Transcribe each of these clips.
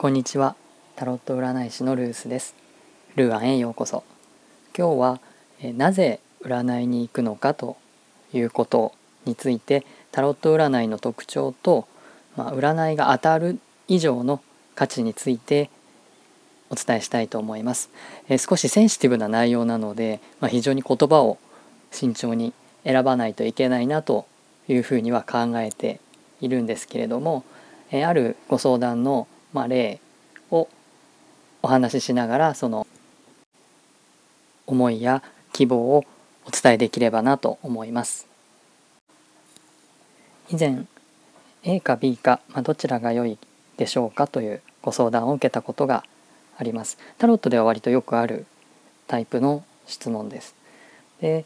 こんにちは。タロット占い師のルースです。ルーアンへようこそ。今日はえなぜ占いに行くのかということについてタロット占いの特徴と、まあ、占いが当たる以上の価値についてお伝えしたいと思います、え少しセンシティブな内容なので、まあ、非常に言葉を慎重に選ばないといけないなというふうには考えているんですけれども、えあるご相談の、まあ、例をお話ししながらその思いや希望をお伝えできればなと思います。以前 A か B か、まあ、どちらが良いでしょうかというご相談を受けたことがあります。タロットでは割とよくあるタイプの質問です。で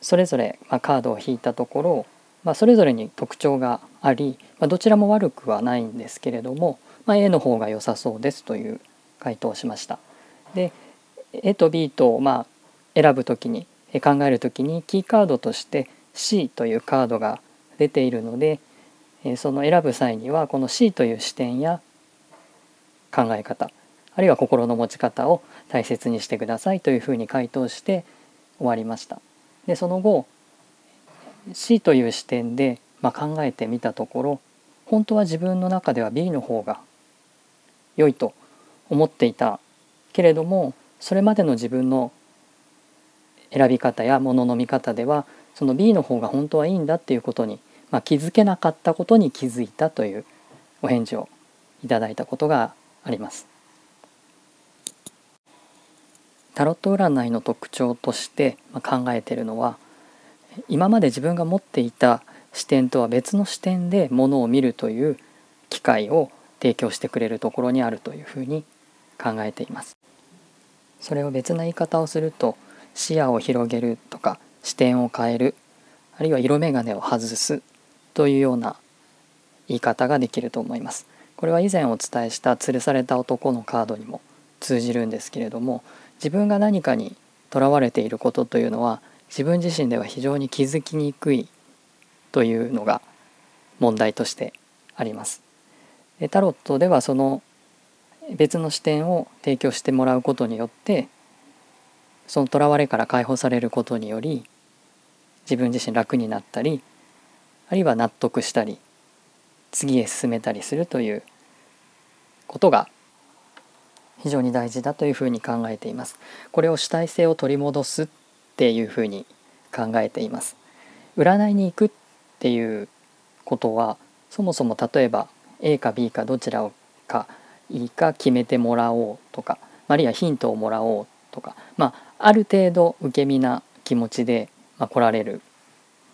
それぞれ、まあ、カードを引いたところ、まあ、それぞれに特徴があり、まあ、どちらも悪くはないんですけれども、まあ、A の方が良さそうですという回答をしました。で A と B と、まあ、選ぶ時に考える時にキーカードとして C というカードが出ているのでその選ぶ際にはこの C という視点や考え方あるいは心の持ち方を大切にしてくださいというふうに回答して終わりました。でその後 C という視点で、まあ、考えてみたところ本当は自分の中では B の方が良いと思っていたけれどもそれまでの自分の選び方やものの見方ではその B の方が本当はいいんだっていうことに、まあ、気づけなかったことに気づいたというお返事をいただいたことがあります。タロット占いの特徴として考えているのは今まで自分が持っていた視点とは別の視点でものを見るという機会を提供してくれるところにあるというふうに考えています。それを別な言い方をすると視野を広げるとか視点を変えるあるいは色眼鏡を外すというような言い方ができると思います。これは以前お伝えした吊るされた男のカードにも通じるんですけれども自分が何かにとらわれていることというのは自分自身では非常に気づきにくいというのが問題としてあります。タロットではその別の視点を提供してもらうことによってそのとらわれから解放されることにより自分自身楽になったりあるいは納得したり次へ進めたりするということが非常に大事だというふうに考えています。これを主体性を取り戻すっていうふうに考えています。占いに行くっていうことはそもそも例えば A か B かどちらかいいか決めてもらおうとかあるいはヒントをもらおうとかまあある程度受け身な気持ちで、まあ、来られる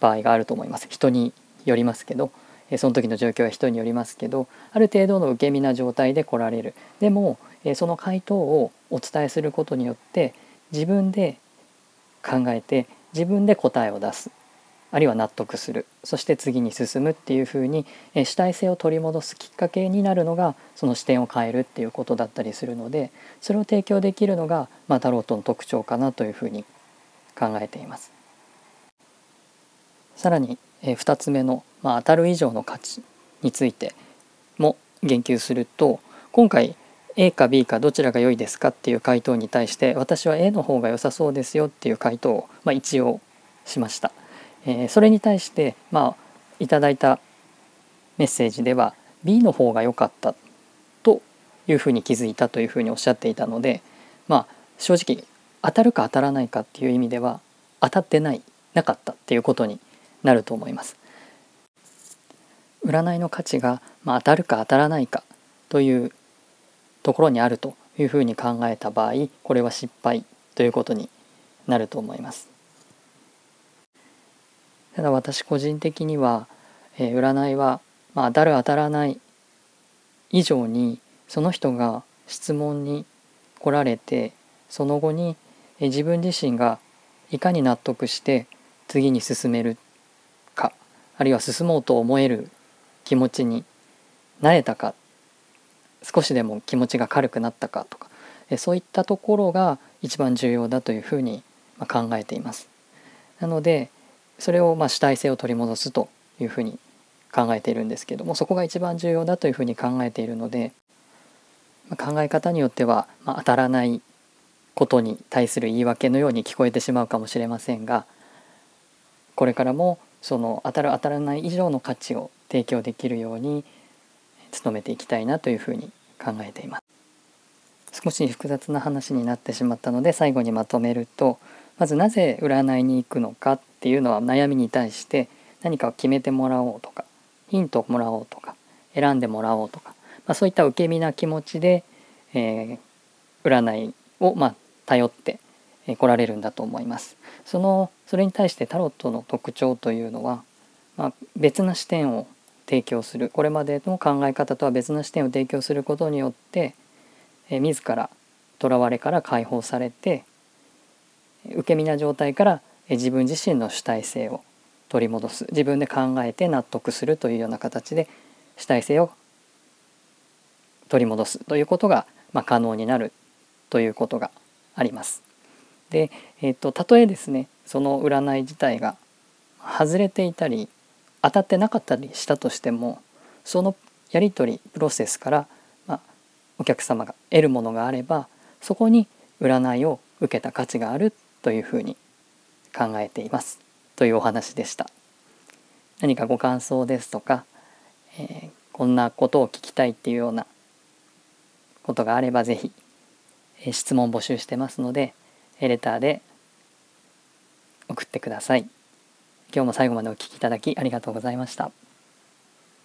場合があると思います人によりますけどその時の状況は人によりますけどある程度の受け身な状態で来られるでもその回答をお伝えすることによって自分で考えて自分で答えを出すあるいは納得するそして次に進むっていうふうに主体性を取り戻すきっかけになるのがその視点を変えるっていうことだったりするのでそれを提供できるのが、まあ、タロットの特徴かなというふうに考えています。さらに2つ目の、まあ、当たる以上の価値についても言及すると今回 A か B かどちらが良いですかっていう回答に対して私は A の方が良さそうですよっていう回答を、まあ、一応しました。えー、それに対してまあいただいたメッセージでは B の方が良かったというふうに気づいたというふうにおっしゃっていたのでまあ正直当たるか当たらないかっていう意味では当たってないなかったっていうことになると思います。占いの価値が、まあ、当たるか当たらないかというところにあるというふうに考えた場合これは失敗ということになると思います。ただ私個人的には、えー、占いは、まあ、当たる当たらない以上にその人が質問に来られてその後に、えー、自分自身がいかに納得して次に進めるかあるいは進もうと思える気持ちになれたか少しでも気持ちが軽くなったかとかそういったところが一番重要だというふうに考えています。なのでそれをま主体性を取り戻すというふうに考えているんですけどもそこが一番重要だというふうに考えているので考え方によっては、当たらないことに対する言い訳のように聞こえてしまうかもしれませんがこれからもその当たる当たらない以上の価値を提供できるように努めていきたいなというふうに考えています。少し複雑な話になってしまったので最後にまとめるとまずなぜ占いに行くのかっていうのは悩みに対して何かを決めてもらおうとかヒントをもらおうとか選んでもらおうとか、まあ、そういった受け身な気持ちで、えー、占いをまあ頼って来られるんだと思います。そのそれに対してタロットの特徴というのは、まあ、別な視点を提供するこれまでの考え方とは別な視点を提供することによって、えー、自らとらわれから解放されて受け身な状態から、自分自身の主体性を取り戻す自分で考えて納得するというような形で主体性を取り戻すということが、まあ、可能になるということがあります。で、えーと、たとえですねその占い自体が外れていたり当たってなかったりしたとしてもそのやり取りプロセスから、まあ、お客様が得るものがあればそこに占いを受けた価値があるというふうに考えていますというお話でした。何かご感想ですとか、えー、こんなことを聞きたいっていうようなことがあれば是非、えー、質問募集してますのでレターで送ってください。今日も最後までお聴きいただきありがとうございました。